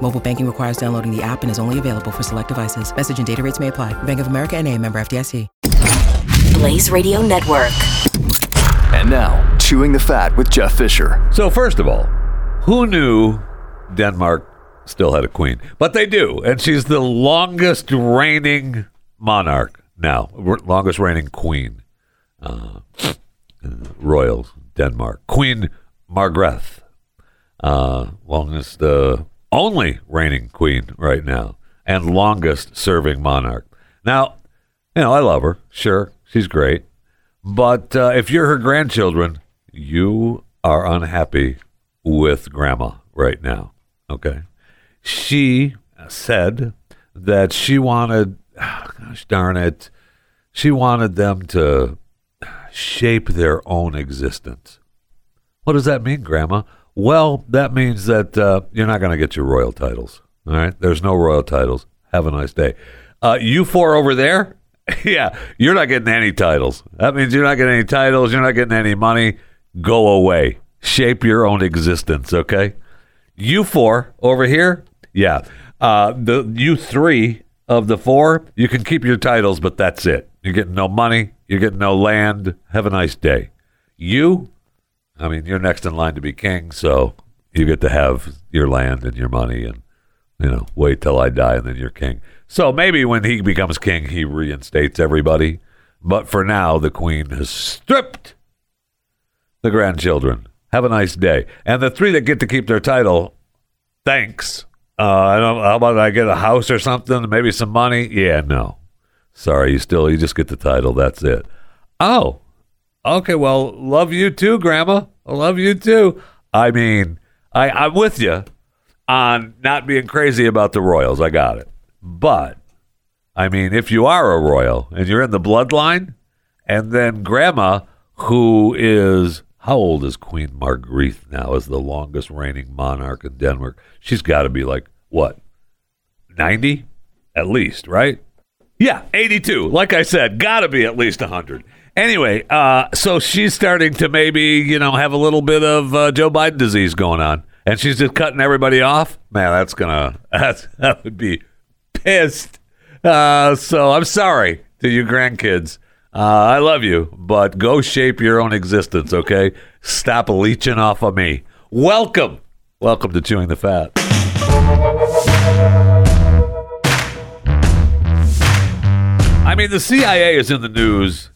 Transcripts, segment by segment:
Mobile banking requires downloading the app and is only available for select devices. Message and data rates may apply. Bank of America and a member FDIC. Blaze Radio Network. And now, Chewing the Fat with Jeff Fisher. So, first of all, who knew Denmark still had a queen? But they do, and she's the longest reigning monarch now, longest reigning queen. Uh, uh, royal Denmark. Queen Margrethe, uh, longest, uh, only reigning queen right now, and longest serving monarch. Now, you know, I love her. Sure, she's great. But uh, if you're her grandchildren, you are unhappy with grandma right now. Okay. She said that she wanted, gosh darn it, she wanted them to shape their own existence. What does that mean, Grandma? Well, that means that uh, you're not going to get your royal titles. All right. There's no royal titles. Have a nice day. Uh, you four over there, yeah, you're not getting any titles. That means you're not getting any titles. You're not getting any money. Go away. Shape your own existence, okay? You four over here, yeah. Uh, the you three of the four, you can keep your titles, but that's it. You're getting no money. You're getting no land. Have a nice day. You, I mean, you're next in line to be king, so you get to have your land and your money and you know, wait till I die and then you're king. So maybe when he becomes king, he reinstates everybody. But for now, the queen has stripped the grandchildren. Have a nice day. And the three that get to keep their title, thanks. Uh, I don't, how about I get a house or something? Maybe some money? Yeah, no. Sorry, you still, you just get the title. That's it. Oh, okay. Well, love you too, Grandma. I love you too. I mean, I, I'm with you on not being crazy about the Royals. I got it. But, I mean, if you are a Royal and you're in the bloodline, and then Grandma, who is, how old is Queen Margrethe now, is the longest reigning monarch in Denmark? She's got to be like, what, 90 at least, right? Yeah, 82. Like I said, got to be at least 100. Anyway, uh, so she's starting to maybe, you know, have a little bit of uh, Joe Biden disease going on. And she's just cutting everybody off. Man, that's gonna that's that would be pissed. Uh, so I'm sorry to you grandkids. Uh, I love you, but go shape your own existence, okay? Stop leeching off of me. Welcome, welcome to chewing the fat. I mean, the CIA is in the news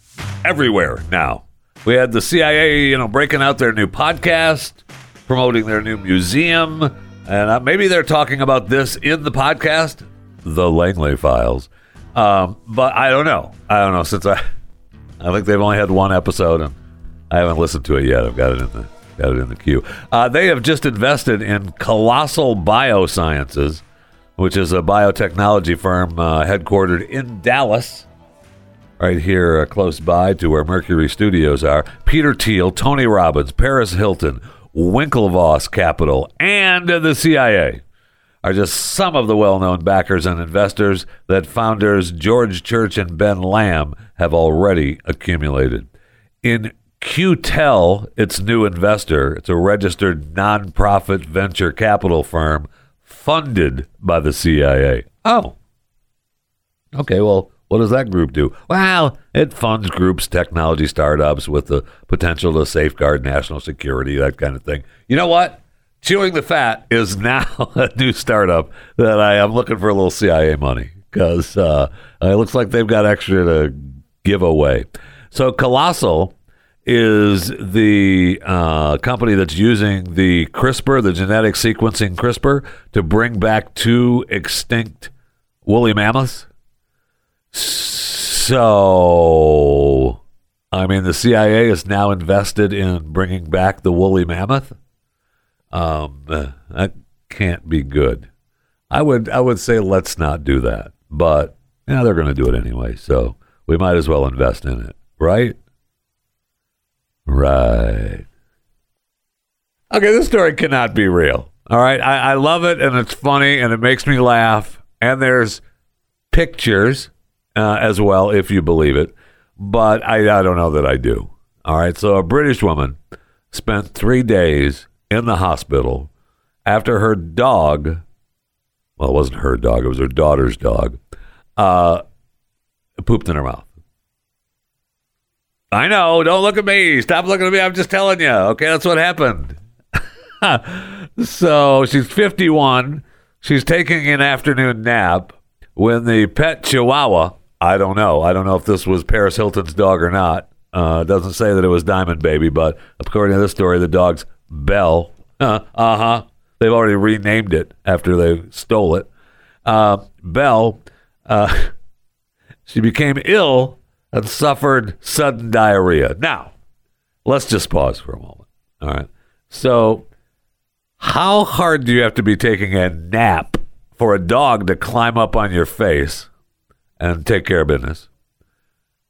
everywhere now. We had the CIA, you know, breaking out their new podcast, promoting their new museum, and uh, maybe they're talking about this in the podcast, The Langley Files. Um, but I don't know. I don't know since I, I think they've only had one episode and I haven't listened to it yet. I've got it in the got it in the queue. Uh, they have just invested in Colossal Biosciences, which is a biotechnology firm uh, headquartered in Dallas right here uh, close by to where Mercury Studios are. Peter Thiel, Tony Robbins, Paris Hilton, Winklevoss Capital, and the CIA are just some of the well known backers and investors that founders George Church and Ben Lamm have already accumulated. In QTEL, its new investor, it's a registered nonprofit venture capital firm funded by the CIA. Oh. Okay, well, what does that group do? Well, it funds groups, technology startups with the potential to safeguard national security, that kind of thing. You know what? Chewing the Fat is now a new startup that I am looking for a little CIA money because uh, it looks like they've got extra to give away. So, Colossal is the uh, company that's using the CRISPR, the genetic sequencing CRISPR, to bring back two extinct woolly mammoths. So, I mean, the CIA is now invested in bringing back the woolly mammoth. Um, that can't be good. I would, I would say let's not do that, but yeah, they're going to do it anyway. So we might as well invest in it, right? Right. Okay, this story cannot be real. All right, I, I love it and it's funny and it makes me laugh. And there's pictures uh, as well, if you believe it. But I, I don't know that I do. All right, so a British woman spent three days in the hospital after her dog, well, it wasn't her dog, it was her daughter's dog, uh, pooped in her mouth. I know. Don't look at me. Stop looking at me. I'm just telling you. Okay, that's what happened. so she's 51. She's taking an afternoon nap when the pet chihuahua, I don't know. I don't know if this was Paris Hilton's dog or not. Uh, doesn't say that it was Diamond Baby, but according to this story, the dog's Belle. Uh huh. They've already renamed it after they stole it. Uh, Belle, uh, she became ill and suffered sudden diarrhea. Now, let's just pause for a moment. All right. So, how hard do you have to be taking a nap for a dog to climb up on your face and take care of business?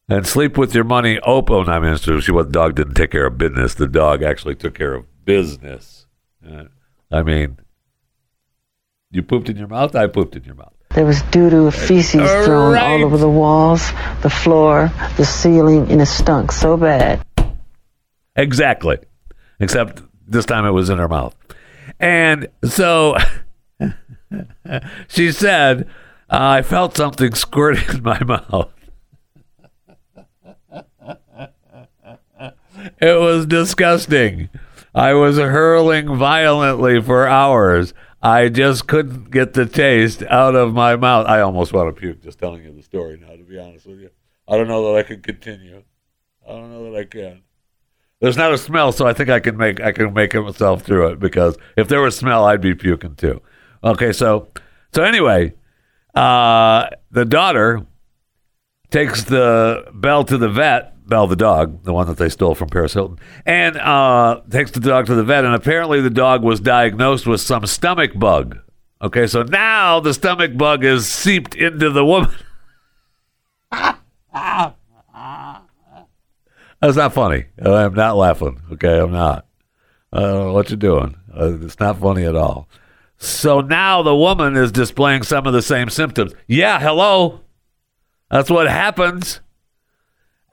And sleep with your money open. Oh, I mean, she was the dog didn't take care of business. The dog actually took care of business. Uh, I mean, you pooped in your mouth. I pooped in your mouth. There was doo-doo feces thrown Right. all over the walls, the floor, the ceiling, and it stunk so bad. Exactly. Except this time it was in her mouth. And so she said, I felt something squirt in my mouth. it was disgusting. I was hurling violently for hours. I just couldn't get the taste out of my mouth. I almost want to puke just telling you the story now, to be honest with you. I don't know that I can continue. I don't know that I can. There's not a smell, so I think I can make I can make myself through it because if there was smell, I'd be puking too. Okay, so so anyway, uh, the daughter takes the Belle to the vet. Belle the dog, the one that they stole from Paris Hilton, and uh, takes the dog to the vet. And apparently, the dog was diagnosed with some stomach bug. Okay, so now the stomach bug is seeped into the woman. That's not funny. I'm not laughing. Okay, I'm not. I don't know what you're doing. Uh, it's not funny at all. So now the woman is displaying some of the same symptoms. Yeah, hello. That's what happens.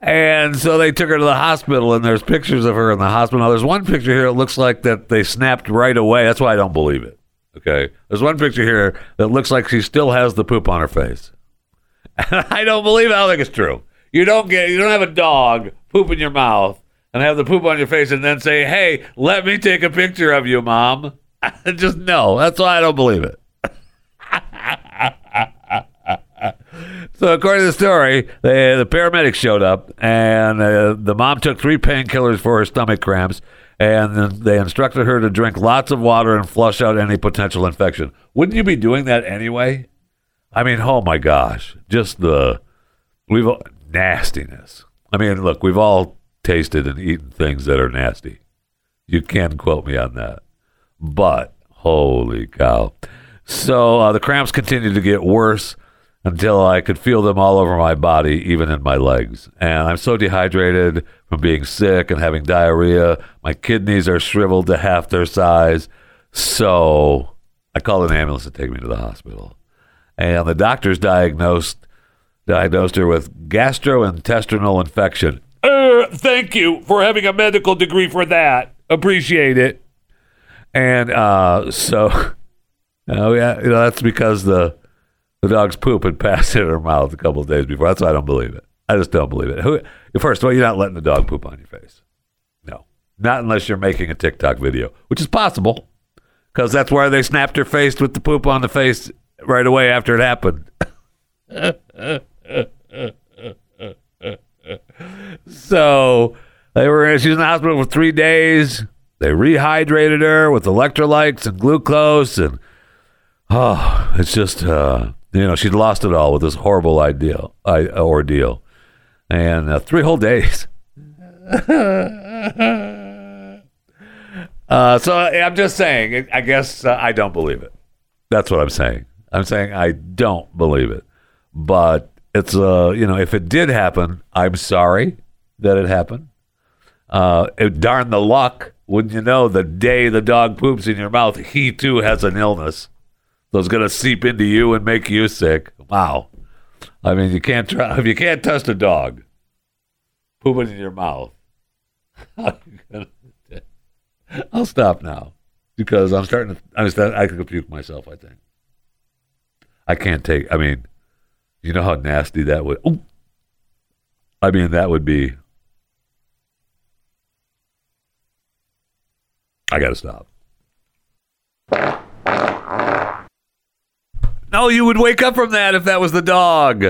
And so they took her to the hospital, and there's pictures of her in the hospital. Now, there's one picture here. It looks like that they snapped right away. That's why I don't believe it. Okay, there's one picture here that looks like she still has the poop on her face. I don't believe it. I don't think it's true. You don't get you don't have a dog poop in your mouth and have the poop on your face and then say, "Hey, let me take a picture of you, mom." Just no. That's why I don't believe it. so according to the story, the paramedics showed up and uh, the mom took three painkillers for her stomach cramps. And they instructed her to drink lots of water and flush out any potential infection. Wouldn't you be doing that anyway? I mean, oh my gosh, just the we've all- nastiness. I mean, look, we've all tasted and eaten things that are nasty. You can quote me on that, but holy cow! So uh, the cramps continued to get worse until I could feel them all over my body, even in my legs. And I'm so dehydrated from being sick and having diarrhea. My kidneys are shriveled to half their size. So I called an ambulance to take me to the hospital and the doctors diagnosed diagnosed her with gastrointestinal infection. Uh, thank you for having a medical degree for that. Appreciate it. And uh, so, oh yeah, you know, that's because the the dog's poop had passed in her mouth a couple of days before. That's why I don't believe it. I just don't believe it. Who, first of all, you're not letting the dog poop on your face. No, not unless you're making a TikTok video, which is possible because that's where they snapped her face with the poop on the face right away after it happened. so they were she was in the hospital for three days. They rehydrated her with electrolytes and glucose, and oh, it's just uh, you know she'd lost it all with this horrible ideal I, ordeal, and uh, three whole days. uh, so I'm just saying. I guess uh, I don't believe it. That's what I'm saying. I'm saying I don't believe it. But it's uh, you know, if it did happen, I'm sorry that it happened. Uh, it, darn the luck, wouldn't you know? The day the dog poops in your mouth, he too has an illness. It's going to seep into you and make you sick. Wow. I mean, you can't try if you can't trust a dog pooping in your mouth. I'll stop now because I'm starting to. I, was, I could puke myself. I think I can't take. I mean, you know how nasty that would. Ooh. I mean, that would be. I got to stop. No, you would wake up from that if that was the dog.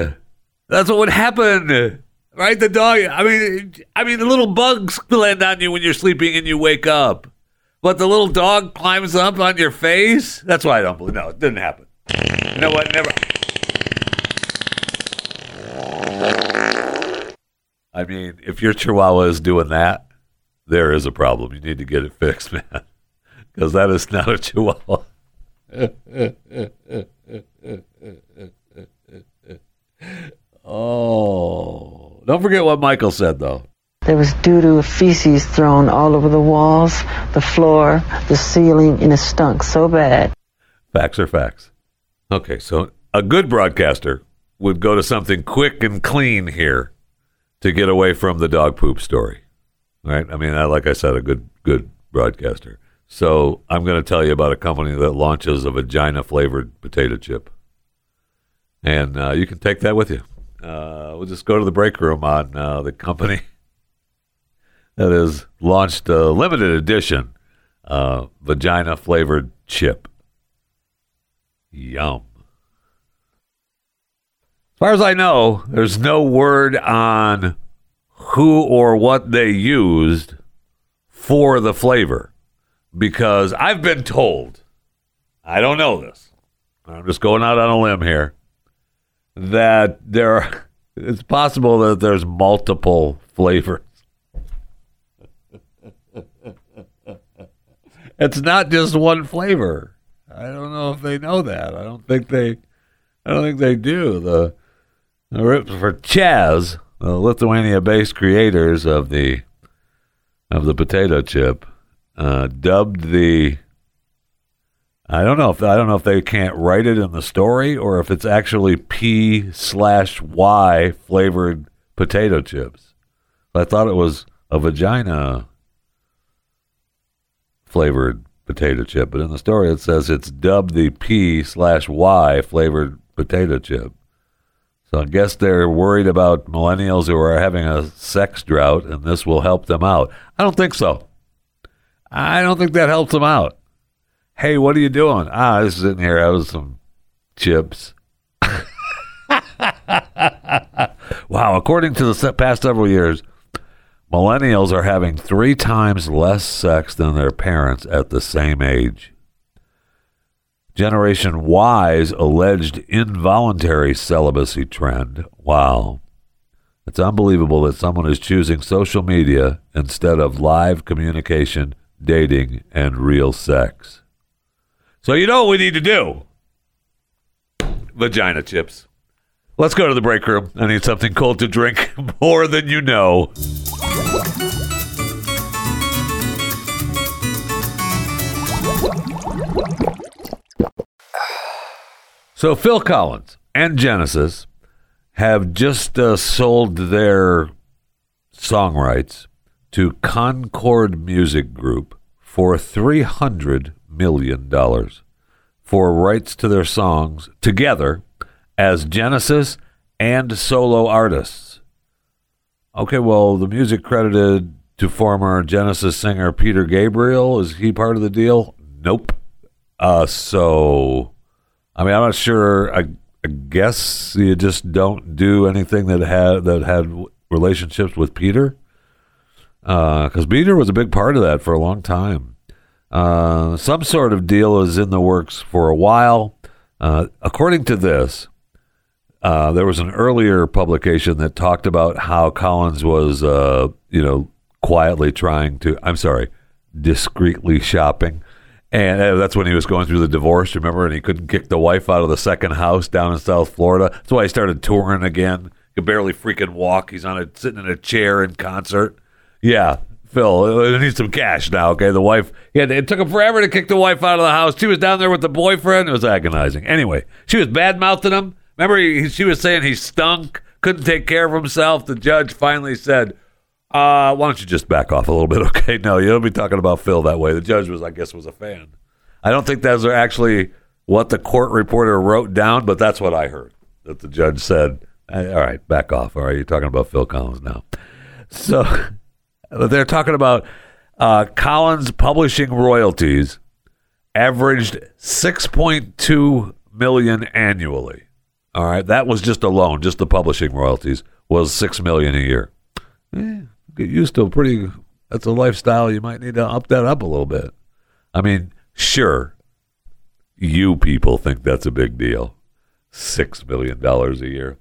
That's what would happen. Right? The dog I mean I mean the little bugs land on you when you're sleeping and you wake up. But the little dog climbs up on your face? That's why I don't believe no, it didn't happen. You know what? Never I mean, if your chihuahua is doing that, there is a problem. You need to get it fixed, man. Because that is not a chihuahua. oh. Don't forget what Michael said, though. There was doo-doo feces thrown all over the walls, the floor, the ceiling, and it stunk so bad. Facts are facts. Okay, so a good broadcaster would go to something quick and clean here to get away from the dog poop story. Right? I mean, like I said, a good good broadcaster. So I'm going to tell you about a company that launches a vagina flavored potato chip, and uh, you can take that with you. Uh, we'll just go to the break room on uh, the company that has launched a limited edition uh, vagina flavored chip. Yum. As far as I know, there's no word on who or what they used for the flavor because I've been told, I don't know this, I'm just going out on a limb here, that there are, it's possible that there's multiple flavors. it's not just one flavor. I don't know if they know that. I don't think they I don't think they do. The, the for Chaz, the Lithuania-based creators of the of the potato chip, uh, dubbed the. I don't know if I don't know if they can't write it in the story or if it's actually P slash Y flavored potato chips. I thought it was a vagina flavored potato chip, but in the story it says it's dubbed the P slash Y flavored potato chip. So I guess they're worried about millennials who are having a sex drought, and this will help them out. I don't think so. I don't think that helps them out. Hey, what are you doing? Ah, I was sitting here. I was some chips. wow. According to the past several years, millennials are having three times less sex than their parents at the same age. Generation Y's alleged involuntary celibacy trend. Wow. It's unbelievable that someone is choosing social media instead of live communication dating, and real sex. So, you know what we need to do? Vagina chips. Let's go to the break room. I need something cold to drink more than you know. So, Phil Collins and Genesis have just uh, sold their song rights to Concord Music Group for $300 million for rights to their songs together as Genesis and solo artists. Okay, well, the music credited to former Genesis singer Peter Gabriel, is he part of the deal? Nope. Uh, so, I mean, I'm not sure. I, I guess you just don't do anything that had that had relationships with Peter because uh, Peter was a big part of that for a long time. Uh, some sort of deal is in the works for a while. Uh, according to this, uh, there was an earlier publication that talked about how Collins was, uh, you know, quietly trying to, I'm sorry, discreetly shopping And uh, that's when he was going through the divorce, remember? And he couldn't kick the wife out of the second house down in South Florida. That's why he started touring again. He could barely freaking walk. He's on a sitting in a chair in concert. Yeah, Phil, I needs some cash now. Okay, the wife. Yeah, it took him forever to kick the wife out of the house. She was down there with the boyfriend. It was agonizing. Anyway, she was bad mouthing him. Remember, he, she was saying he stunk, couldn't take care of himself. The judge finally said, uh, "Why don't you just back off a little bit?" Okay, no, you don't be talking about Phil that way. The judge was, I guess, was a fan. I don't think that's actually what the court reporter wrote down, but that's what I heard. That the judge said, "All right, back off. All right, you're talking about Phil Collins now." So. They're talking about uh, Collins publishing royalties averaged 6.2 million annually. All right, that was just alone, just the publishing royalties was 6 million a year. Eh, get used to a pretty that's a lifestyle you might need to up that up a little bit. I mean, sure, you people think that's a big deal. 6 million dollars a year.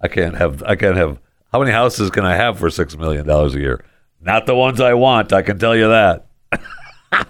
I can't have I can't have how many houses can I have for 6 million dollars a year? Not the ones I want, I can tell you that.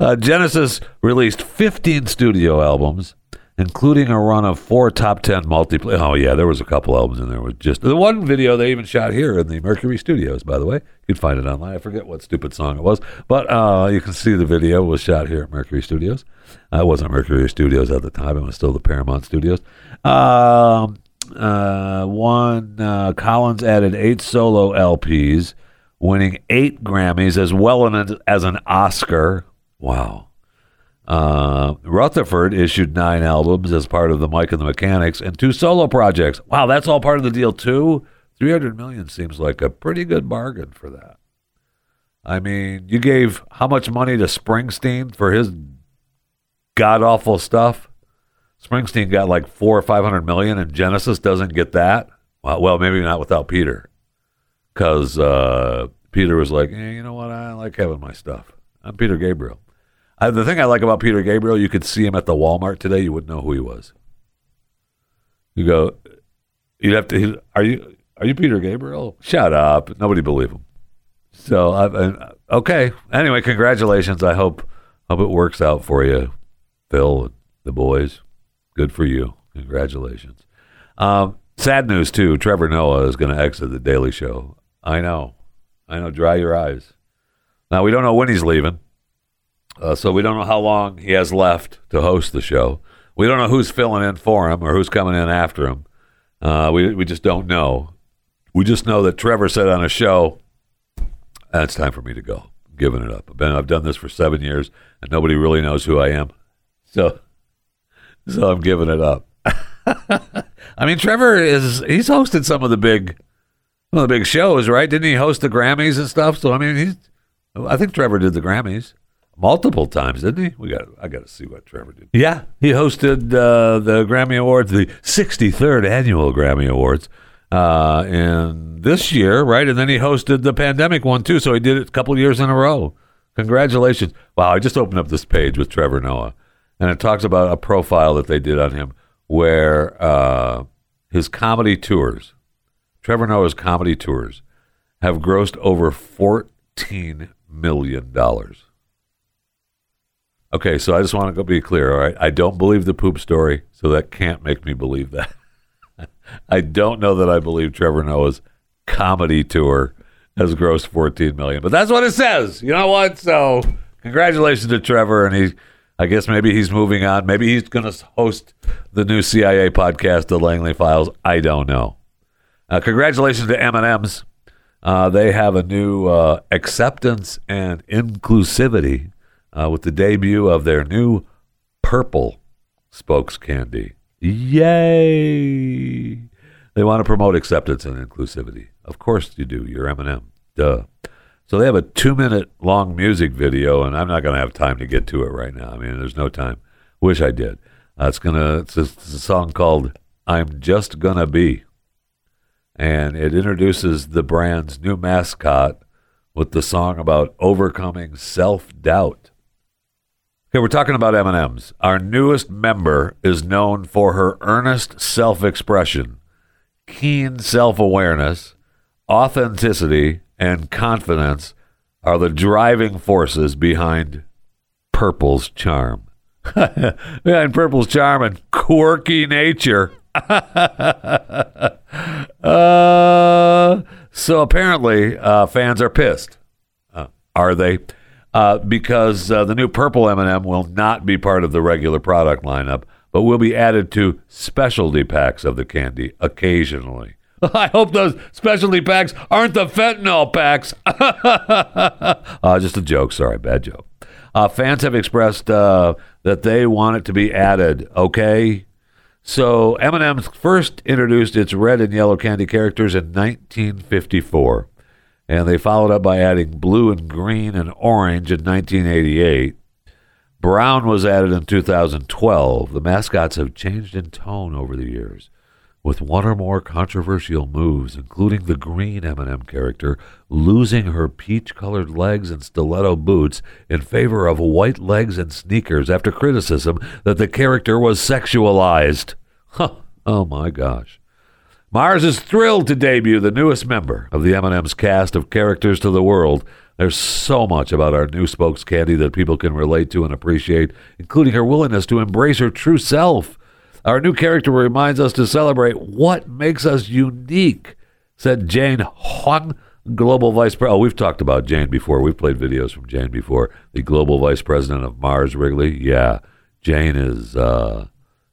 uh, Genesis released 15 studio albums, including a run of four top 10 multiplayer. Oh, yeah, there was a couple albums in there with just the one video they even shot here in the Mercury Studios, by the way. You can find it online. I forget what stupid song it was, but uh, you can see the video was shot here at Mercury Studios. Uh, it wasn't Mercury Studios at the time, it was still the Paramount Studios. Um, uh, one, uh, Collins added eight solo LPs winning eight Grammys as well as an Oscar. Wow. Uh, Rutherford issued nine albums as part of the Mike and the Mechanics and two solo projects. Wow, that's all part of the deal too. Three hundred million seems like a pretty good bargain for that. I mean, you gave how much money to Springsteen for his god awful stuff? Springsteen got like four or five hundred million, and Genesis doesn't get that. Well, well, maybe not without Peter because uh, Peter was like, eh, you know what? I like having my stuff. I'm Peter Gabriel. I, the thing I like about Peter Gabriel, you could see him at the Walmart today. You wouldn't know who he was. You go, you'd have to. Are you are you Peter Gabriel? Shut up. Nobody believe him. So I, okay. Anyway, congratulations. I hope hope it works out for you, Phil, the boys. Good for you. Congratulations. Um, sad news too. Trevor Noah is going to exit the Daily Show. I know. I know. Dry your eyes. Now, we don't know when he's leaving. Uh, so we don't know how long he has left to host the show. We don't know who's filling in for him or who's coming in after him. Uh, we, we just don't know. We just know that Trevor said on a show, ah, it's time for me to go. I'm giving it up. I've, been, I've done this for seven years, and nobody really knows who I am. So, so I'm giving it up. I mean, Trevor is, he's hosted some of the big one of the big shows, right? Didn't he host the Grammys and stuff? So I mean, he's. I think Trevor did the Grammys multiple times, didn't he? We got. I got to see what Trevor did. Yeah, he hosted uh, the Grammy Awards, the 63rd annual Grammy Awards, uh, and this year, right? And then he hosted the pandemic one too. So he did it a couple years in a row. Congratulations! Wow, I just opened up this page with Trevor Noah, and it talks about a profile that they did on him where uh, his comedy tours Trevor Noah's comedy tours have grossed over $14 million. Okay, so I just want to be clear, all right? I don't believe the poop story, so that can't make me believe that. I don't know that I believe Trevor Noah's comedy tour has grossed 14 million, but that's what it says. You know what? So, congratulations to Trevor and he I guess maybe he's moving on. Maybe he's going to host the new CIA podcast, The Langley Files. I don't know. Uh, congratulations to M&M's. Uh, they have a new uh, acceptance and inclusivity uh, with the debut of their new purple spokes candy. Yay! They want to promote acceptance and inclusivity. Of course you do. You're M&M. Duh. So they have a two-minute long music video, and I'm not going to have time to get to it right now. I mean, there's no time. Wish I did. Uh, it's gonna. It's a, it's a song called "I'm Just Gonna Be." and it introduces the brand's new mascot with the song about overcoming self-doubt. Okay, we're talking about M&M's. Our newest member is known for her earnest self-expression, keen self-awareness, authenticity, and confidence are the driving forces behind Purple's charm. and Purple's charm and quirky nature. uh, so apparently, uh, fans are pissed. Uh, are they? Uh, because uh, the new purple M&M will not be part of the regular product lineup, but will be added to specialty packs of the candy occasionally. I hope those specialty packs aren't the fentanyl packs. uh, just a joke. Sorry, bad joke. Uh, fans have expressed uh, that they want it to be added. Okay, so M&M's first introduced its red and yellow candy characters in 1954, and they followed up by adding blue and green and orange in 1988. Brown was added in 2012. The mascots have changed in tone over the years with one or more controversial moves, including the green M&M character losing her peach-colored legs and stiletto boots in favor of white legs and sneakers after criticism that the character was sexualized. Huh. Oh my gosh. Mars is thrilled to debut the newest member of the M&M's cast of characters to the world. There's so much about our new spokes candy that people can relate to and appreciate, including her willingness to embrace her true self our new character reminds us to celebrate what makes us unique, said Jane Hwang, Global Vice President. Oh, we've talked about Jane before. We've played videos from Jane before. The Global Vice President of Mars Wrigley. Yeah, Jane is uh,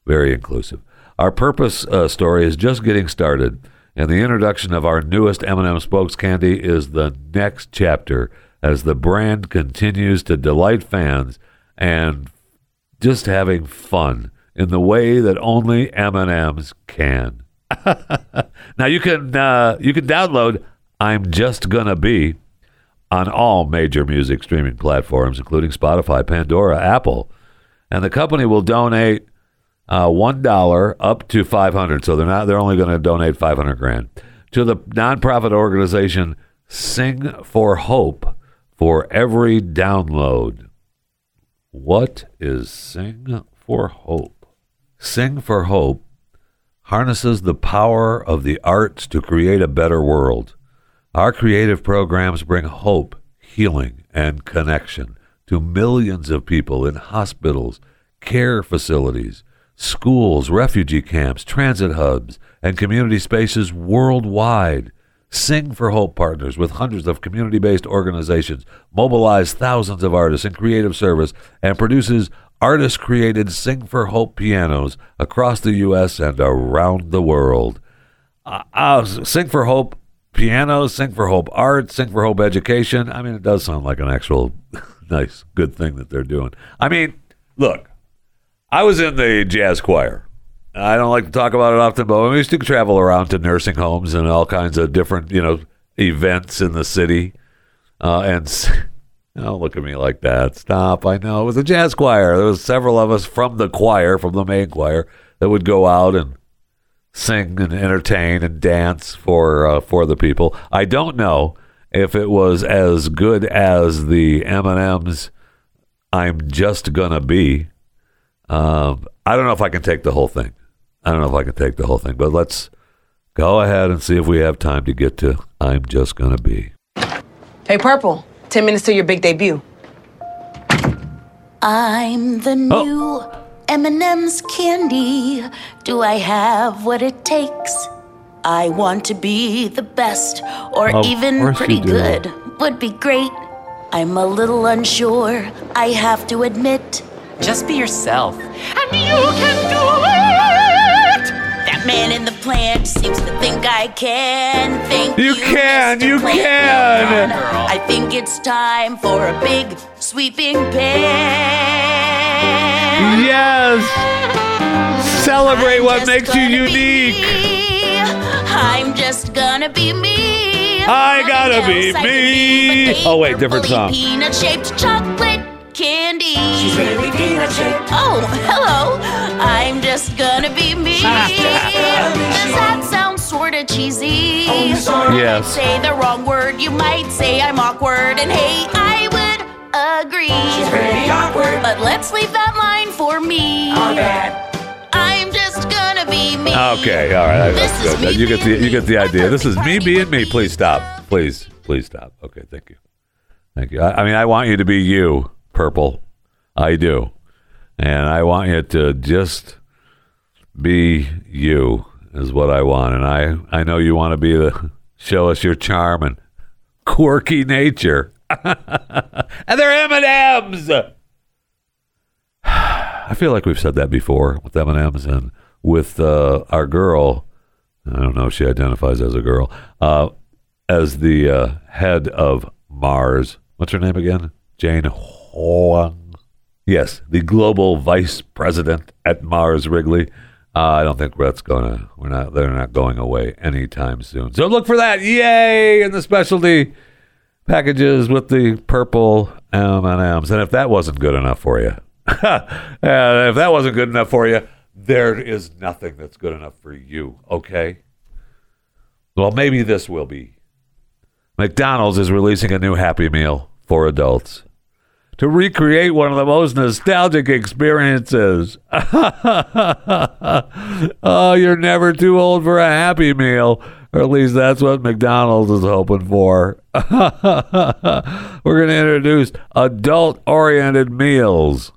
very inclusive. Our purpose uh, story is just getting started, and the introduction of our newest M&M Spokes candy is the next chapter as the brand continues to delight fans and just having fun in the way that only M&Ms can. now you can uh, you can download "I'm Just Gonna Be" on all major music streaming platforms, including Spotify, Pandora, Apple, and the company will donate uh, one dollar up to five hundred. So they're not they're only going to donate five hundred grand to the nonprofit organization Sing for Hope for every download. What is Sing for Hope? Sing for Hope harnesses the power of the arts to create a better world. Our creative programs bring hope, healing, and connection to millions of people in hospitals, care facilities, schools, refugee camps, transit hubs, and community spaces worldwide. Sing for Hope partners with hundreds of community based organizations, mobilize thousands of artists in creative service, and produces artist created Sing for Hope pianos across the U.S. and around the world. Uh, uh, Sing for Hope pianos, Sing for Hope art, Sing for Hope education. I mean, it does sound like an actual nice, good thing that they're doing. I mean, look, I was in the jazz choir. I don't like to talk about it often, but we used to travel around to nursing homes and all kinds of different, you know, events in the city. Uh, and don't look at me like that. Stop. I know. It was a jazz choir. There was several of us from the choir, from the main choir, that would go out and sing and entertain and dance for uh, for the people. I don't know if it was as good as the M&M's I'm just gonna be. Um, I don't know if I can take the whole thing. I don't know if I can take the whole thing, but let's go ahead and see if we have time to get to I'm just gonna be. Hey, Purple. 10 minutes to your big debut. I'm the Oh. new M&M's candy. Do I have what it takes? I want to be the best or Of even pretty good. Would be great. I'm a little unsure, I have to admit. Just be yourself. And you can do it! That man in the plant seems to think I can. Thank You you, can, Mr. you Plant can. Man. I think it's time for a big sweeping pan. Yes. Celebrate I'm what makes you unique. I'm just gonna be me. I gotta be else I can me. but Oh, wait, different song. Peanut-shaped chocolate candy. She's gonna be peanut-shaped. Oh, hello. I'm just gonna be me. Does that sound sorta cheesy? Oh, yes. I'd say the wrong word. You might say I'm awkward, and hey, I would agree. She's pretty awkward, but let's leave that line for me. I'm just gonna be me. Okay, all right, This that's is good. me You get the you get the idea. This is me being me. me. Please stop. Please, please stop. Okay, thank you, thank you. I, I mean, I want you to be you, purple. I do. And I want you to just be you is what I want. And I, I know you want to be the show us your charm and quirky nature. and they're M&Ms. I feel like we've said that before with M&Ms and with uh, our girl. I don't know if she identifies as a girl. Uh, as the uh, head of Mars. What's her name again? Jane Hwang. Yes, the global vice president at Mars Wrigley. Uh, I don't think that's gonna. We're not. They're not going away anytime soon. So look for that. Yay! In the specialty packages with the purple M and M's. And if that wasn't good enough for you, and if that wasn't good enough for you, there is nothing that's good enough for you. Okay. Well, maybe this will be. McDonald's is releasing a new Happy Meal for adults to recreate one of the most nostalgic experiences. oh, you're never too old for a Happy Meal. Or at least that's what McDonald's is hoping for. We're going to introduce adult oriented meals.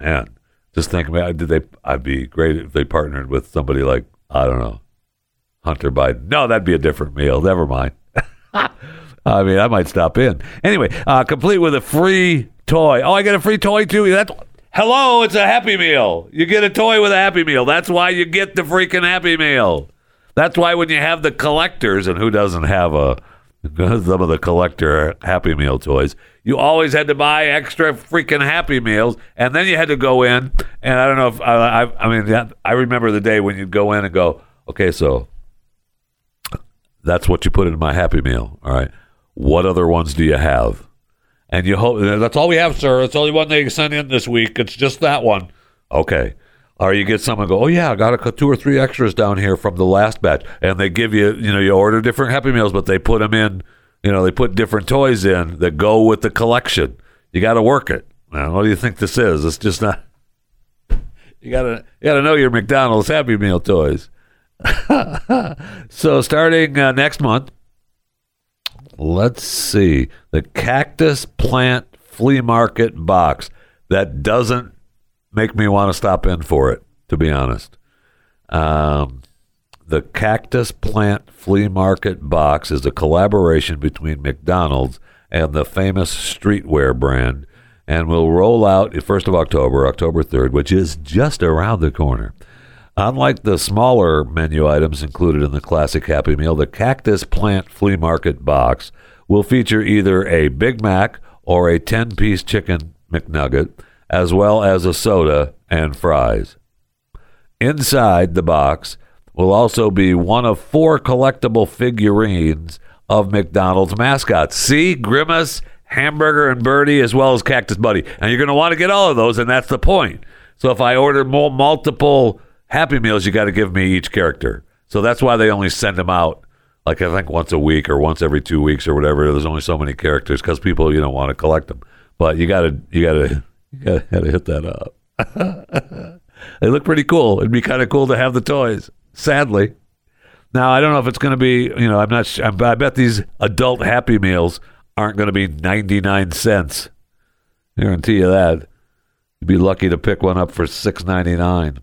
Man, just think about did they I'd be great if they partnered with somebody like, I don't know, Hunter Biden. No, that'd be a different meal. Never mind. I mean, I might stop in. Anyway, uh, complete with a free toy. Oh, I get a free toy too. That's hello. It's a Happy Meal. You get a toy with a Happy Meal. That's why you get the freaking Happy Meal. That's why when you have the collectors, and who doesn't have a some of the collector Happy Meal toys, you always had to buy extra freaking Happy Meals, and then you had to go in. And I don't know if I, I, I mean, I remember the day when you'd go in and go, okay, so that's what you put in my Happy Meal. All right. What other ones do you have? And you hope that's all we have, sir. It's the only one they sent in this week. It's just that one. Okay. Or you get someone go, oh yeah, I got a two or three extras down here from the last batch, and they give you, you know, you order different Happy Meals, but they put them in, you know, they put different toys in that go with the collection. You got to work it. Now, what do you think this is? It's just not. You gotta, you gotta know your McDonald's Happy Meal toys. so starting uh, next month, let's see. The cactus plant flea market box that doesn't make me want to stop in for it to be honest. Um, the cactus plant flea market box is a collaboration between mcdonald's and the famous streetwear brand and will roll out the 1st of october october 3rd which is just around the corner Unlike the smaller menu items included in the classic Happy Meal, the Cactus Plant Flea Market box will feature either a Big Mac or a 10 piece chicken McNugget, as well as a soda and fries. Inside the box will also be one of four collectible figurines of McDonald's mascots. See, Grimace, Hamburglar, and Birdie, as well as Cactus Buddy. And you're going to want to get all of those, and that's the point. So if I order more multiple Happy Meals, you got to give me each character. So that's why they only send them out like I think once a week or once every two weeks or whatever. There's only so many characters because people you know want to collect them. But you gotta you gotta you gotta, gotta hit that up. they look pretty cool. It'd be kind of cool to have the toys. Sadly, now I don't know if it's going to be. You know, I'm not. Sh- I bet these adult Happy Meals aren't going to be 99 cents. Guarantee you that. You'd be lucky to pick one up for 6.99.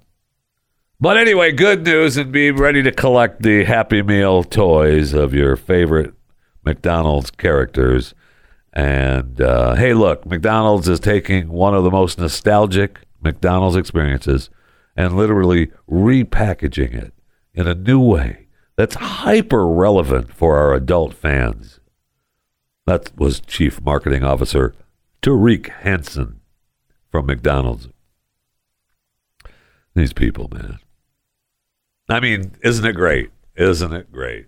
But anyway, good news and be ready to collect the Happy Meal toys of your favorite McDonald's characters. And uh, hey, look, McDonald's is taking one of the most nostalgic McDonald's experiences and literally repackaging it in a new way that's hyper relevant for our adult fans. That was Chief Marketing Officer Tariq Hassan from McDonald's. These people, man. I mean, isn't it great? Isn't it great?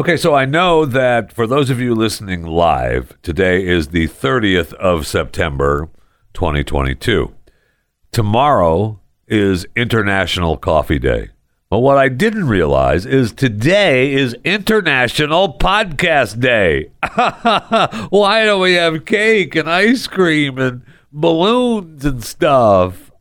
Okay, so I know that for those of you listening live, today is the 30th of September, 2022. Tomorrow is International Coffee Day. But what I didn't realize is today is International Podcast Day. Why don't we have cake and ice cream and balloons and stuff?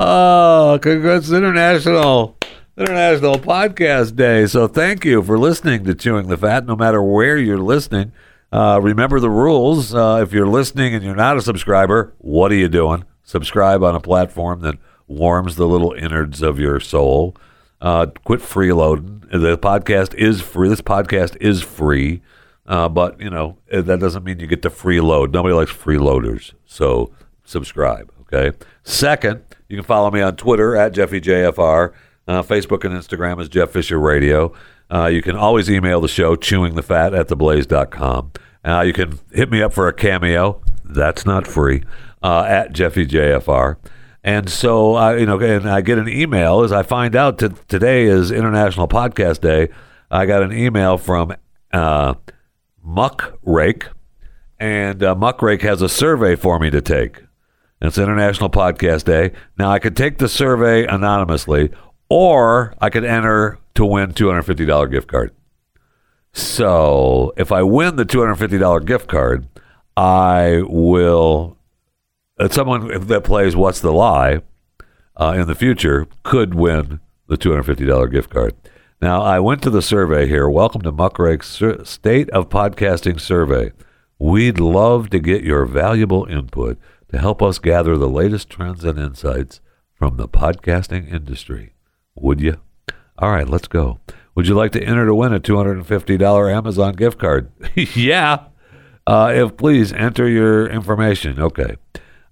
oh, congrats, International International Podcast Day. So thank you for listening to Chewing the Fat, no matter where you're listening. Uh, remember the rules. Uh, if you're listening and you're not a subscriber, what are you doing? Subscribe on a platform that warms the little innards of your soul. Uh, quit freeloading. The podcast is free. This podcast is free, uh, but you know that doesn't mean you get to freeload. Nobody likes freeloaders, so subscribe. Okay. Second, you can follow me on Twitter at JeffyJFR. Uh, Facebook and Instagram is Jeff Fisher Radio. Uh, you can always email the show, chewingthefat at theblaze.com. Uh, you can hit me up for a cameo. That's not free. Uh, at JeffyJFR. And so, I, you know, and I get an email as I find out today is International Podcast Day. I got an email from uh, Muck Rack, and uh, Muck Rack has a survey for me to take. It's International Podcast Day. Now, I could take the survey anonymously, or I could enter to win $250 gift card. So if I win the $250 gift card, I will. Uh, someone that plays What's the Lie uh, in the future could win the $250 gift card. Now, I went to the survey here. Welcome to Muck Rack's State of Podcasting Survey. We'd love to get your valuable input to help us gather the latest trends and insights from the podcasting industry. Would you? All right, let's go. Would you like to enter to win a $250 Amazon gift card? yeah. Uh, if please enter your information. Okay.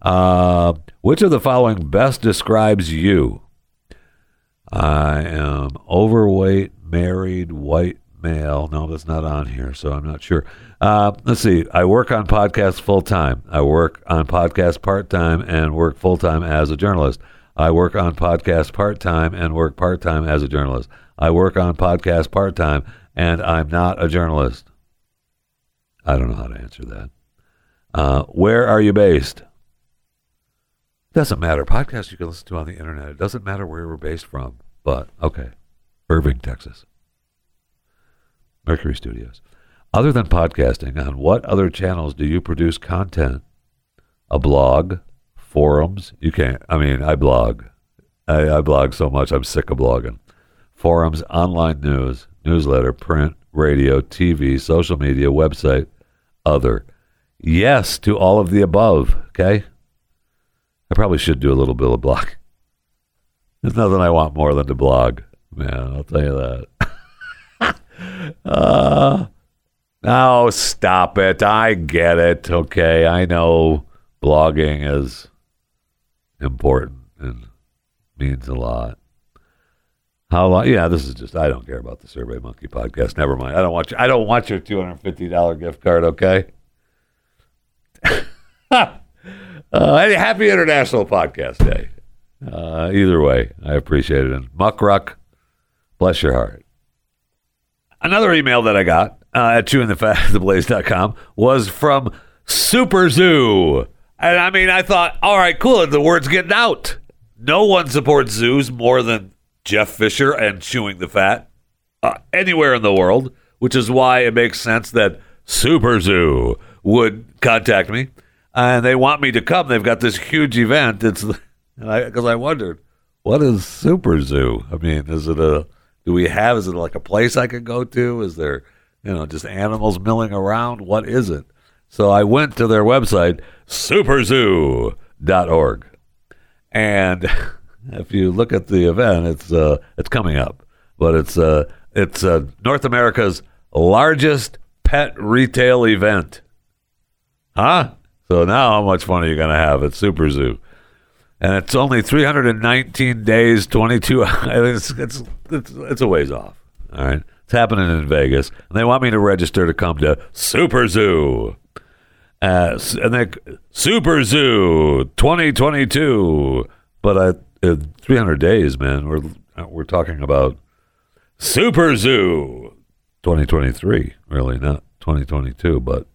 Uh, which of the following best describes you? I am overweight, married, white male. No, that's not on here, so I'm not sure. Uh, let's see. I work on podcasts full time. I work on podcasts part time and work full time as a journalist. I work on podcasts part time and work part time as a journalist. I work on podcasts part time and I'm not a journalist. I don't know how to answer that. Uh, where are you based? Doesn't matter. Podcasts you can listen to on the internet. It doesn't matter where we're based from. But okay, Irving, Texas. Mercury Studios. Other than podcasting, on what other channels do you produce content? A blog, forums. You can't. I mean, I blog. I, I blog so much. I'm sick of blogging. Forums, online news, newsletter, print, radio, TV, social media, website, other. Yes to all of the above. Okay. I probably should do a little bit of blog. There's nothing I want more than to blog, man. I'll tell you that. uh, now stop it. I get it. Okay, I know blogging is important and means a lot. How long? Yeah, this is just. I don't care about the Survey Monkey podcast. Never mind. I don't want you. I don't want your two hundred fifty dollar gift card. Okay. uh, happy International Podcast Day. Uh, either way, I appreciate it. And Muck Rack, bless your heart. Another email that I got uh, at chewingthefat.theblaze.com was from Super Zoo. And I mean, I thought, all right, cool. The word's getting out. No one supports zoos more than Jeff Fisher and Chewing the Fat uh, anywhere in the world, which is why it makes sense that Super Zoo would contact me. And they want me to come. They've got this huge event. It's because I, I wondered, what is Super Zoo? I mean, is it a do we have? Is it like a place I could go to? Is there, you know, just animals milling around? What is it? So I went to their website, superzoo.org. And if you look at the event, it's uh, it's coming up, but it's uh, it's uh, North America's largest pet retail event. Huh? So now how much fun are you going to have at Super Zoo? And it's only 319 days, 22 it's, it's, it's, it's a ways off. All right. It's happening in Vegas. And they want me to register to come to Super Zoo. Uh, and they Super Zoo 2022. But I, in 300 days, man, we're we're talking about Super Zoo 2023. Really, not 2022. But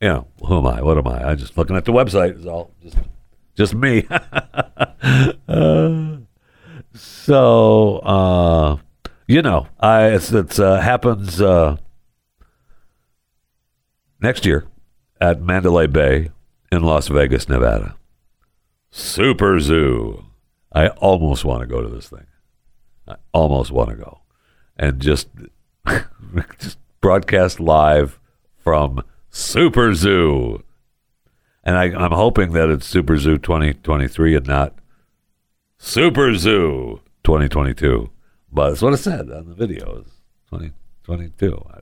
you know, who am I? What am I? I just looking at the website is all just just me. Uh, so uh, you know, I it's, it's uh, happens uh, next year at Mandalay Bay in Las Vegas, Nevada. Super Zoo. I almost want to go to this thing. I almost want to go and just just broadcast live from Super Zoo. And I, I'm hoping that it's Super Zoo 2023 and not Super Zoo 2022. But that's what it said on the video. It's 2022. I,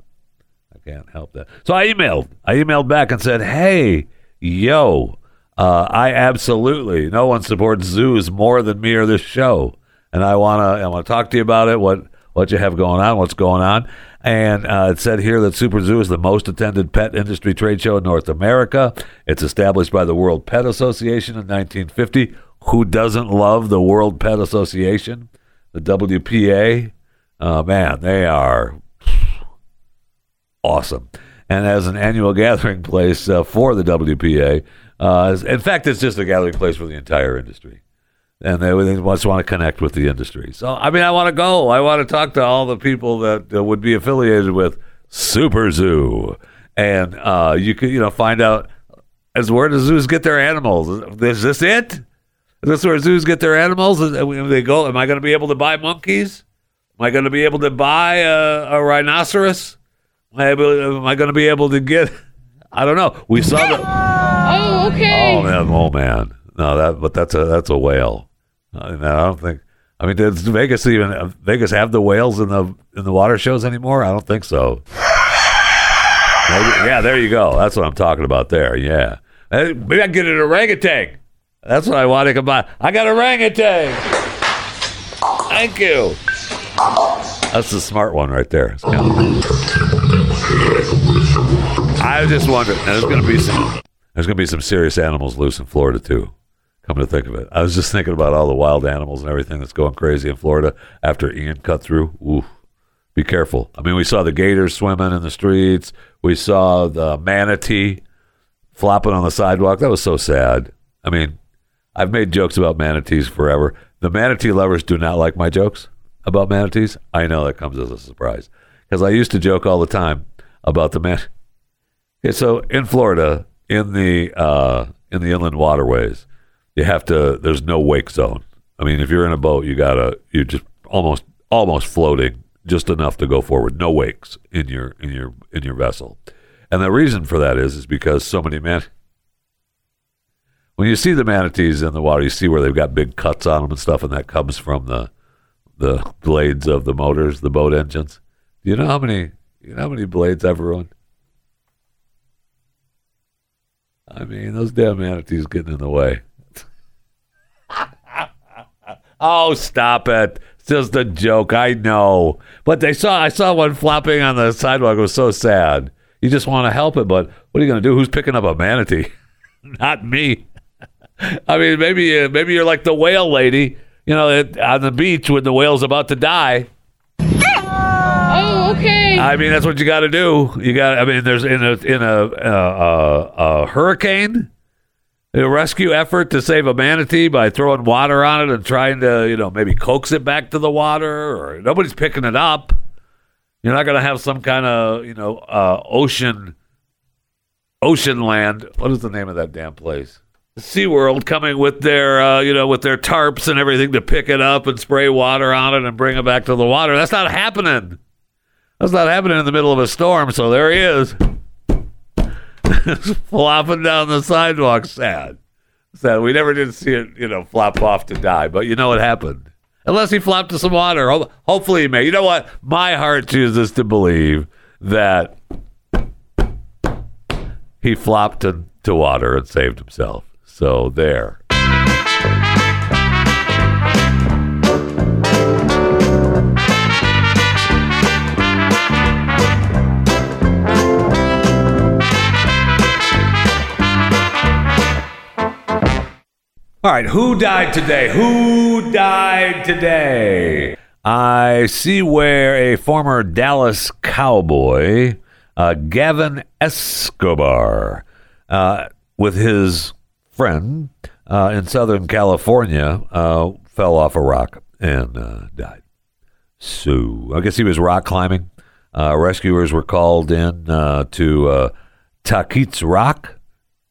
I can't help that. So I emailed. I emailed back and said, hey, yo, uh, I absolutely, no one supports zoos more than me or this show. And I want to I wanna talk to you about it, what, what you have going on, what's going on. And uh, it said here that Super Zoo is the most attended pet industry trade show in North America. It's established by the World Pet Association in 1950. Who doesn't love the World Pet Association? The WPA? Uh, man, they are awesome. And as an annual gathering place uh, for the WPA, uh, in fact, it's just a gathering place for the entire industry. And they, just want to connect with the industry. So, I mean, I want to go. I want to talk to all the people that uh, would be affiliated with Super Zoo. And uh, you could, you know, find out as where do zoos get their animals? Is this it? Is this where zoos get their animals? Is- They go. Am I going to be able to buy monkeys? Am I going to be able to buy a, a rhinoceros? Am I, able- am I going to be able to get? I don't know. We saw the. Oh, okay. Oh man, oh man. No, that but that's a that's a whale. Uh, and I don't think. I mean, does Vegas even uh, Vegas have the whales in the in the water shows anymore? I don't think so. Maybe- yeah, there you go. That's what I'm talking about there. Yeah, maybe I can get an orangutan. That's what I want to buy. I got orangutan. Thank you. That's the smart one right there. I just wonder. There's going to be some. There's going to be some serious animals loose in Florida too. Come to think of it, I was just thinking about all the wild animals and everything that's going crazy in Florida after Ian cut through. Ooh, be careful. I mean, we saw the gators swimming in the streets. We saw the manatee flopping on the sidewalk. That was so sad. I mean, I've made jokes about manatees forever. The manatee lovers do not like my jokes about manatees. I know that comes as a surprise because I used to joke all the time about the man. Okay, so in Florida, in the uh, in the inland waterways, you have to. There's no wake zone. I mean, if you're in a boat, you gotta. You're just almost almost floating, just enough to go forward. No wakes in your in your in your vessel, and the reason for that is is because so many men. When you see the manatees in the water, you see where they've got big cuts on them and stuff, and that comes from the the blades of the motors, the boat engines. Do you know how many? You know how many blades I've ruined? I mean, those damn manatees getting in the way. oh, stop it! It's just a joke. I know, but they saw. I saw one flopping on the sidewalk. It was so sad. You just want to help it, but what are you going to do? Who's picking up a manatee? Not me. I mean, maybe uh, maybe you're like the whale lady, you know, on the beach when the whale's about to die. Okay. I mean, that's what you got to do. You got. I mean, there's in a in a, uh, a, a hurricane, a rescue effort to save a manatee by throwing water on it and trying to, you know, maybe coax it back to the water, or nobody's picking it up. You're not going to have some kind of, you know, uh, ocean, ocean land. What is the name of that damn place? SeaWorld coming with their, uh, you know, with their tarps and everything to pick it up and spray water on it and bring it back to the water. That's not happening. That's not happening in the middle of a storm. So there he is, flopping down the sidewalk. Sad, sad. We never did see it, you know, flop off to die. But you know what happened? Unless he flopped to some water. Ho- Hopefully he may. You know what? My heart chooses to believe that he flopped to water and saved himself. So there. All right, who died today? Who died today? I see where a former Dallas Cowboy, uh, Gavin Escobar, uh, with his friend uh, in Southern California, uh, fell off a rock and uh, died. So I guess he was rock climbing. Uh, rescuers were called in to Tahquitz Rock,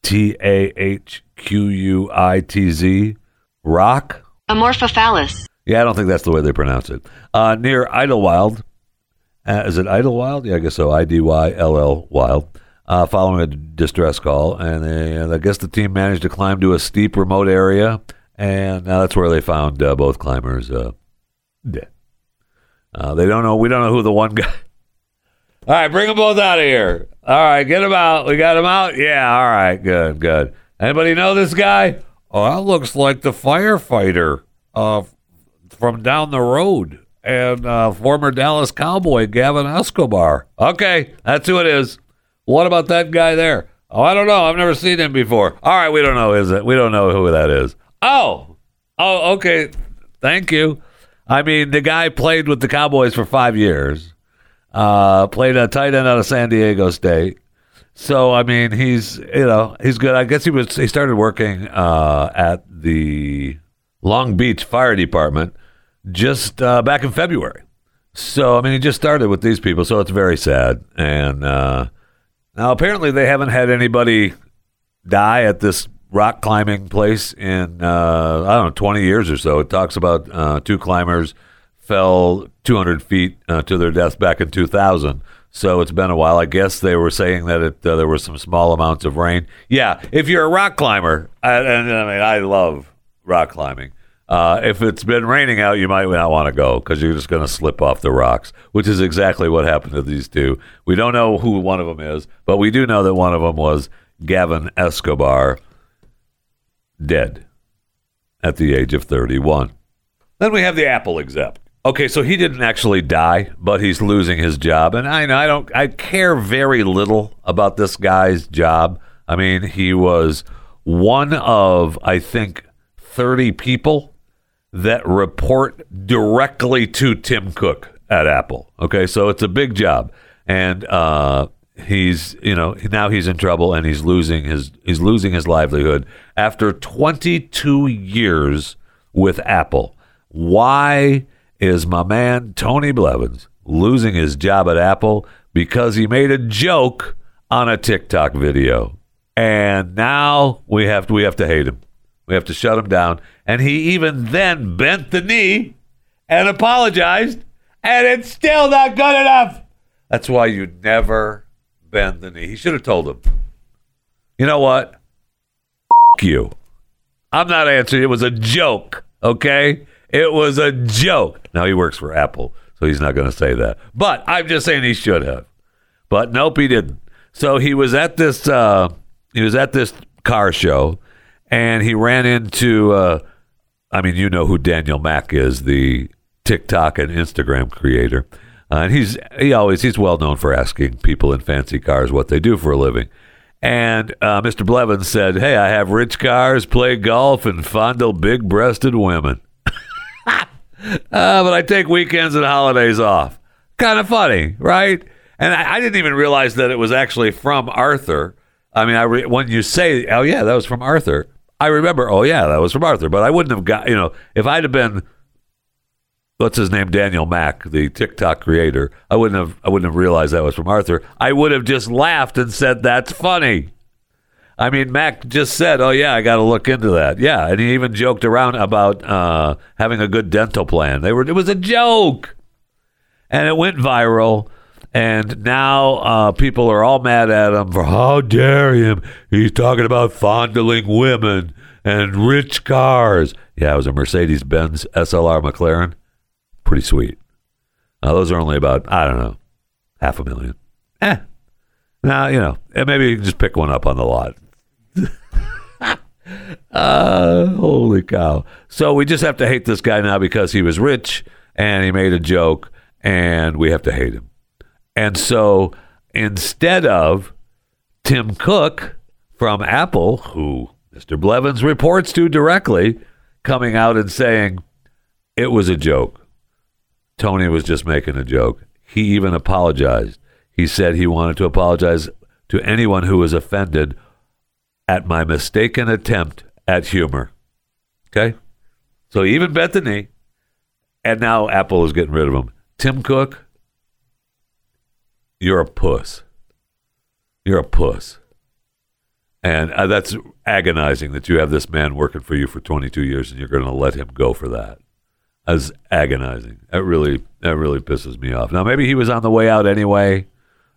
T A H Q U I T Z, Rock. Amorphophallus. Yeah, I don't think that's the way they pronounce it. Uh, near Idyllwild. Uh, is it Idyllwild? Yeah, I guess so. I D Y L L Wild. Uh, following a distress call, and they, I guess the team managed to climb to a steep, remote area, and uh, that's where they found uh, both climbers uh, dead. Uh, they don't know. We don't know who the one guy. All right, bring them both out of here. All right, get them out. We got them out. Yeah. All right. Good. Good. Anybody know this guy? Oh, that looks like the firefighter uh, from down the road and uh, former Dallas Cowboy Gavin Escobar. Okay, that's who it is. What about that guy there? Oh, I don't know. I've never seen him before. All right, we don't know. Is it? We don't know who that is. Oh, oh, okay. Thank you. I mean, the guy played with the Cowboys for five years. Uh, played a tight end out of San Diego State. So I mean, he's you know he's good. I guess he was he started working uh, at the Long Beach Fire Department just uh, back in February. So I mean, he just started with these people, so it's very sad. And uh, now apparently they haven't had anybody die at this rock climbing place in uh, I don't know twenty years or so. It talks about uh, two climbers fell 200 feet uh, to their death back in 2000. So it's been a while. I guess they were saying that it, uh, there were some small amounts of rain. Yeah, if you're a rock climber, and, and I mean, I love rock climbing. Uh, if it's been raining out, you might not want to go because you're just going to slip off the rocks, which is exactly what happened to these two. We don't know who one of them is, but we do know that one of them was Gavin Escobar, dead at the age of 31. Then we have the Apple exec. Okay, so he didn't actually die, but he's losing his job, and I I don't I care very little about this guy's job. I mean, he was one of I think 30 people that report directly to Tim Cook at Apple. Okay, so it's a big job, and uh, he's you know now he's in trouble and he's losing his he's losing his livelihood after 22 years with Apple. Why is my man Tony Blevins losing his job at Apple because he made a joke on a TikTok video, and now we have to, we have to hate him. We have to shut him down. And he even then bent the knee and apologized, and it's still not good enough. That's why you never bend the knee. He should have told him. You know what? F- you. I'm not answering. It was a joke, okay? It was a joke. Now he works for Apple, so he's not going to say that. But I'm just saying he should have. But nope, he didn't. So he was at this. Uh, he was at this car show, and he ran into. Uh, I mean, you know who Daniel Mac is, the TikTok and Instagram creator. Uh, and he's he always he's well known for asking people in fancy cars what they do for a living. And uh, Mr. Blevins said, "Hey, I have rich cars, play golf, and fondle big-breasted women." Uh, but I take weekends and holidays off. Kind of funny, right? And I, I, didn't even realize that it was actually from Arthur. I mean, I re- when you say, "Oh yeah, that was from Arthur," I remember, "Oh yeah, that was from Arthur." But I wouldn't have got, you know, if I'd have been, what's his name, Daniel Mac, the TikTok creator, I wouldn't have, I wouldn't have realized that was from Arthur. I would have just laughed and said, "That's funny." I mean, Mac just said, "Oh yeah, I got to look into that." Yeah, and he even joked around about uh, having a good dental plan. They were it was a joke, and it went viral. And now uh, people are all mad at him for how dare him? He's talking about fondling women and rich cars. Yeah, it was a Mercedes Benz SLR McLaren. Pretty sweet. Now, those are only about I don't know half a million. Eh. Now, you know, eh, maybe you can just pick one up on the lot. uh, holy cow. So we just have to hate this guy now because he was rich and he made a joke and we have to hate him. And so instead of Tim Cook from Apple, who Mr. Blevins reports to directly, coming out and saying it was a joke. Tony was just making a joke. He even apologized. He said he wanted to apologize to anyone who was offended at my mistaken attempt at humor. Okay? So even knee, and now Apple is getting rid of him. Tim Cook, you're a puss. You're a puss. And uh, that's agonizing that you have this man working for you for 22 years and you're going to let him go for that. That's agonizing. That really, that really pisses me off. Now, maybe he was on the way out anyway.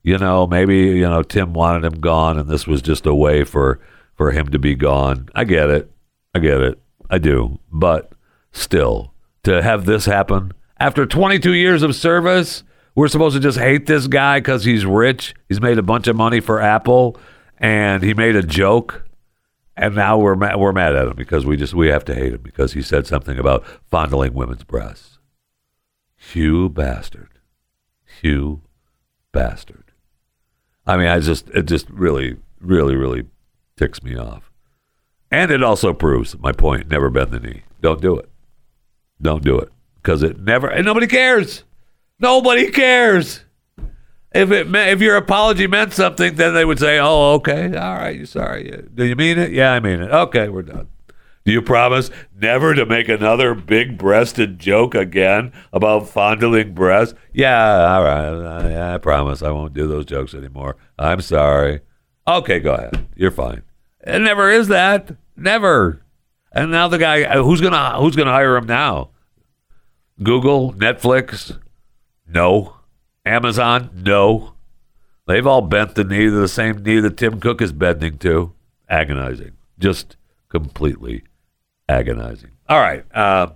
You know, maybe you know Tim wanted him gone, and this was just a way for for him to be gone. I get it. I get it. I do. But still, to have this happen after 22 years of service, we're supposed to just hate this guy because he's rich. He's made a bunch of money for Apple, and he made a joke, and now we're ma- we're mad at him because we just we have to hate him because he said something about fondling women's breasts. Hugh bastard, Hugh bastard. I mean, I just it just really, really, really ticks me off, and it also proves my point: never bend the knee. Don't do it. Don't do it because it never and nobody cares. Nobody cares. If it if your apology meant something, then they would say, "Oh, okay, all right, you're sorry. Do you mean it? Yeah, I mean it. Okay, we're done." Do you promise never to make another big-breasted joke again about fondling breasts? Yeah, all right. I, I promise I won't do those jokes anymore. I'm sorry. Okay, go ahead. You're fine. It never is that. Never. And now the guy who's gonna who's gonna hire him now? Google, Netflix, no. Amazon, no. They've all bent the knee to the same knee that Tim Cook is bending to. Agonizing. Just completely agonizing. All right. Uh,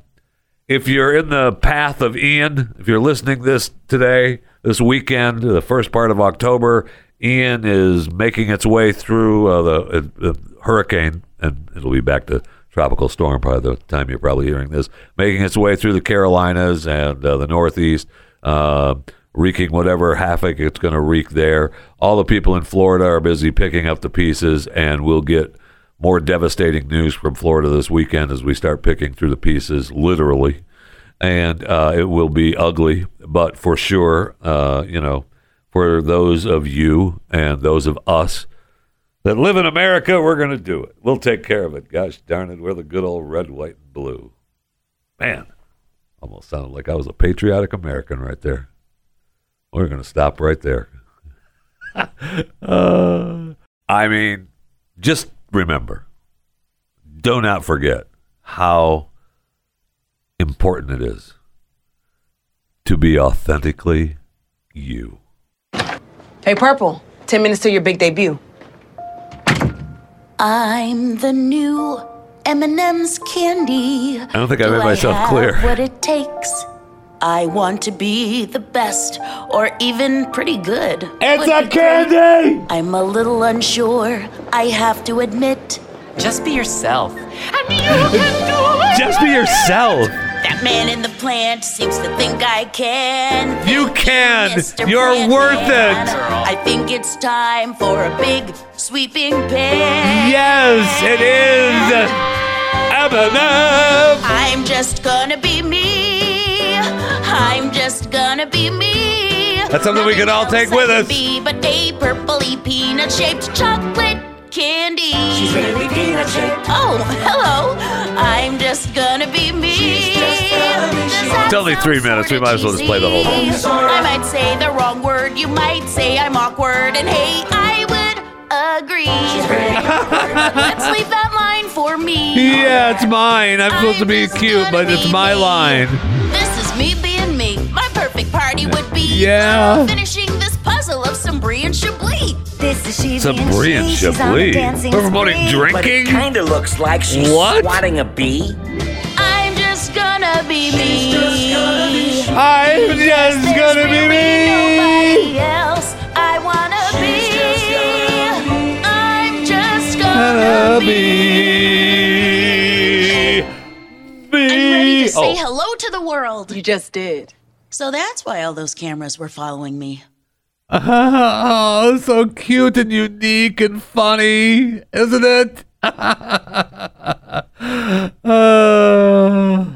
if you're in the path of Ian, if you're listening this today, this weekend, the first part of October, Ian is making its way through uh, the, uh, the hurricane, and it'll be back to tropical storm by the time you're probably hearing this, making its way through the Carolinas and uh, the Northeast, uh, wreaking whatever havoc it's going to wreak there. All the people in Florida are busy picking up the pieces, and we'll get more devastating news from Florida this weekend as we start picking through the pieces, literally. And uh, it will be ugly, but for sure, uh, you know, for those of you and those of us that live in America, we're going to do it. We'll take care of it. Gosh darn it, we're the good old red, white, and blue. Man, almost sounded like I was a patriotic American right there. We're going to stop right there. uh, I mean, just remember, do not forget how important it is to be authentically you. Hey, Purple. 10 minutes to your big debut. I'm the new M&M's candy. I don't think I made Do myself have clear. What it takes. I want to be the best or even pretty good. It's Would a candy! great. I'm a little unsure, I have to admit. Just be yourself. And you can do it. Just be yourself. That man in the plant seems to think I can. You can. Mr. You're Plant worth Man. it. I think it's time for a big sweeping pan. Yes, it is. Eminem. I'm just gonna be me. I'm just gonna be me. That's something we can all take with us. Be but a purpley peanut shaped chocolate candy. She's gonna be peanut shaped. Oh, hello. I'm just gonna be me. It's only three minutes. We might as well just play the whole thing. I might say the wrong word. You might say I'm awkward. And hey, I would agree. Let's leave that line for me. Yeah, it's mine. I'm supposed to be cute, but it's my line. This is me being me. My perfect party would be Yeah. uh, finishing this puzzle of some brie and chablis. This is she Some being brie she, she's on a chablis. dancing We're promoting spree. drinking? Kinda looks like she's What? swatting a bee be me. I'm just gonna be me. I'm just gonna, be. be. I'm ready to oh. say oh. hello to the world. You just did. So that's why all those cameras were following me. Oh, so cute and unique and funny, isn't it? uh...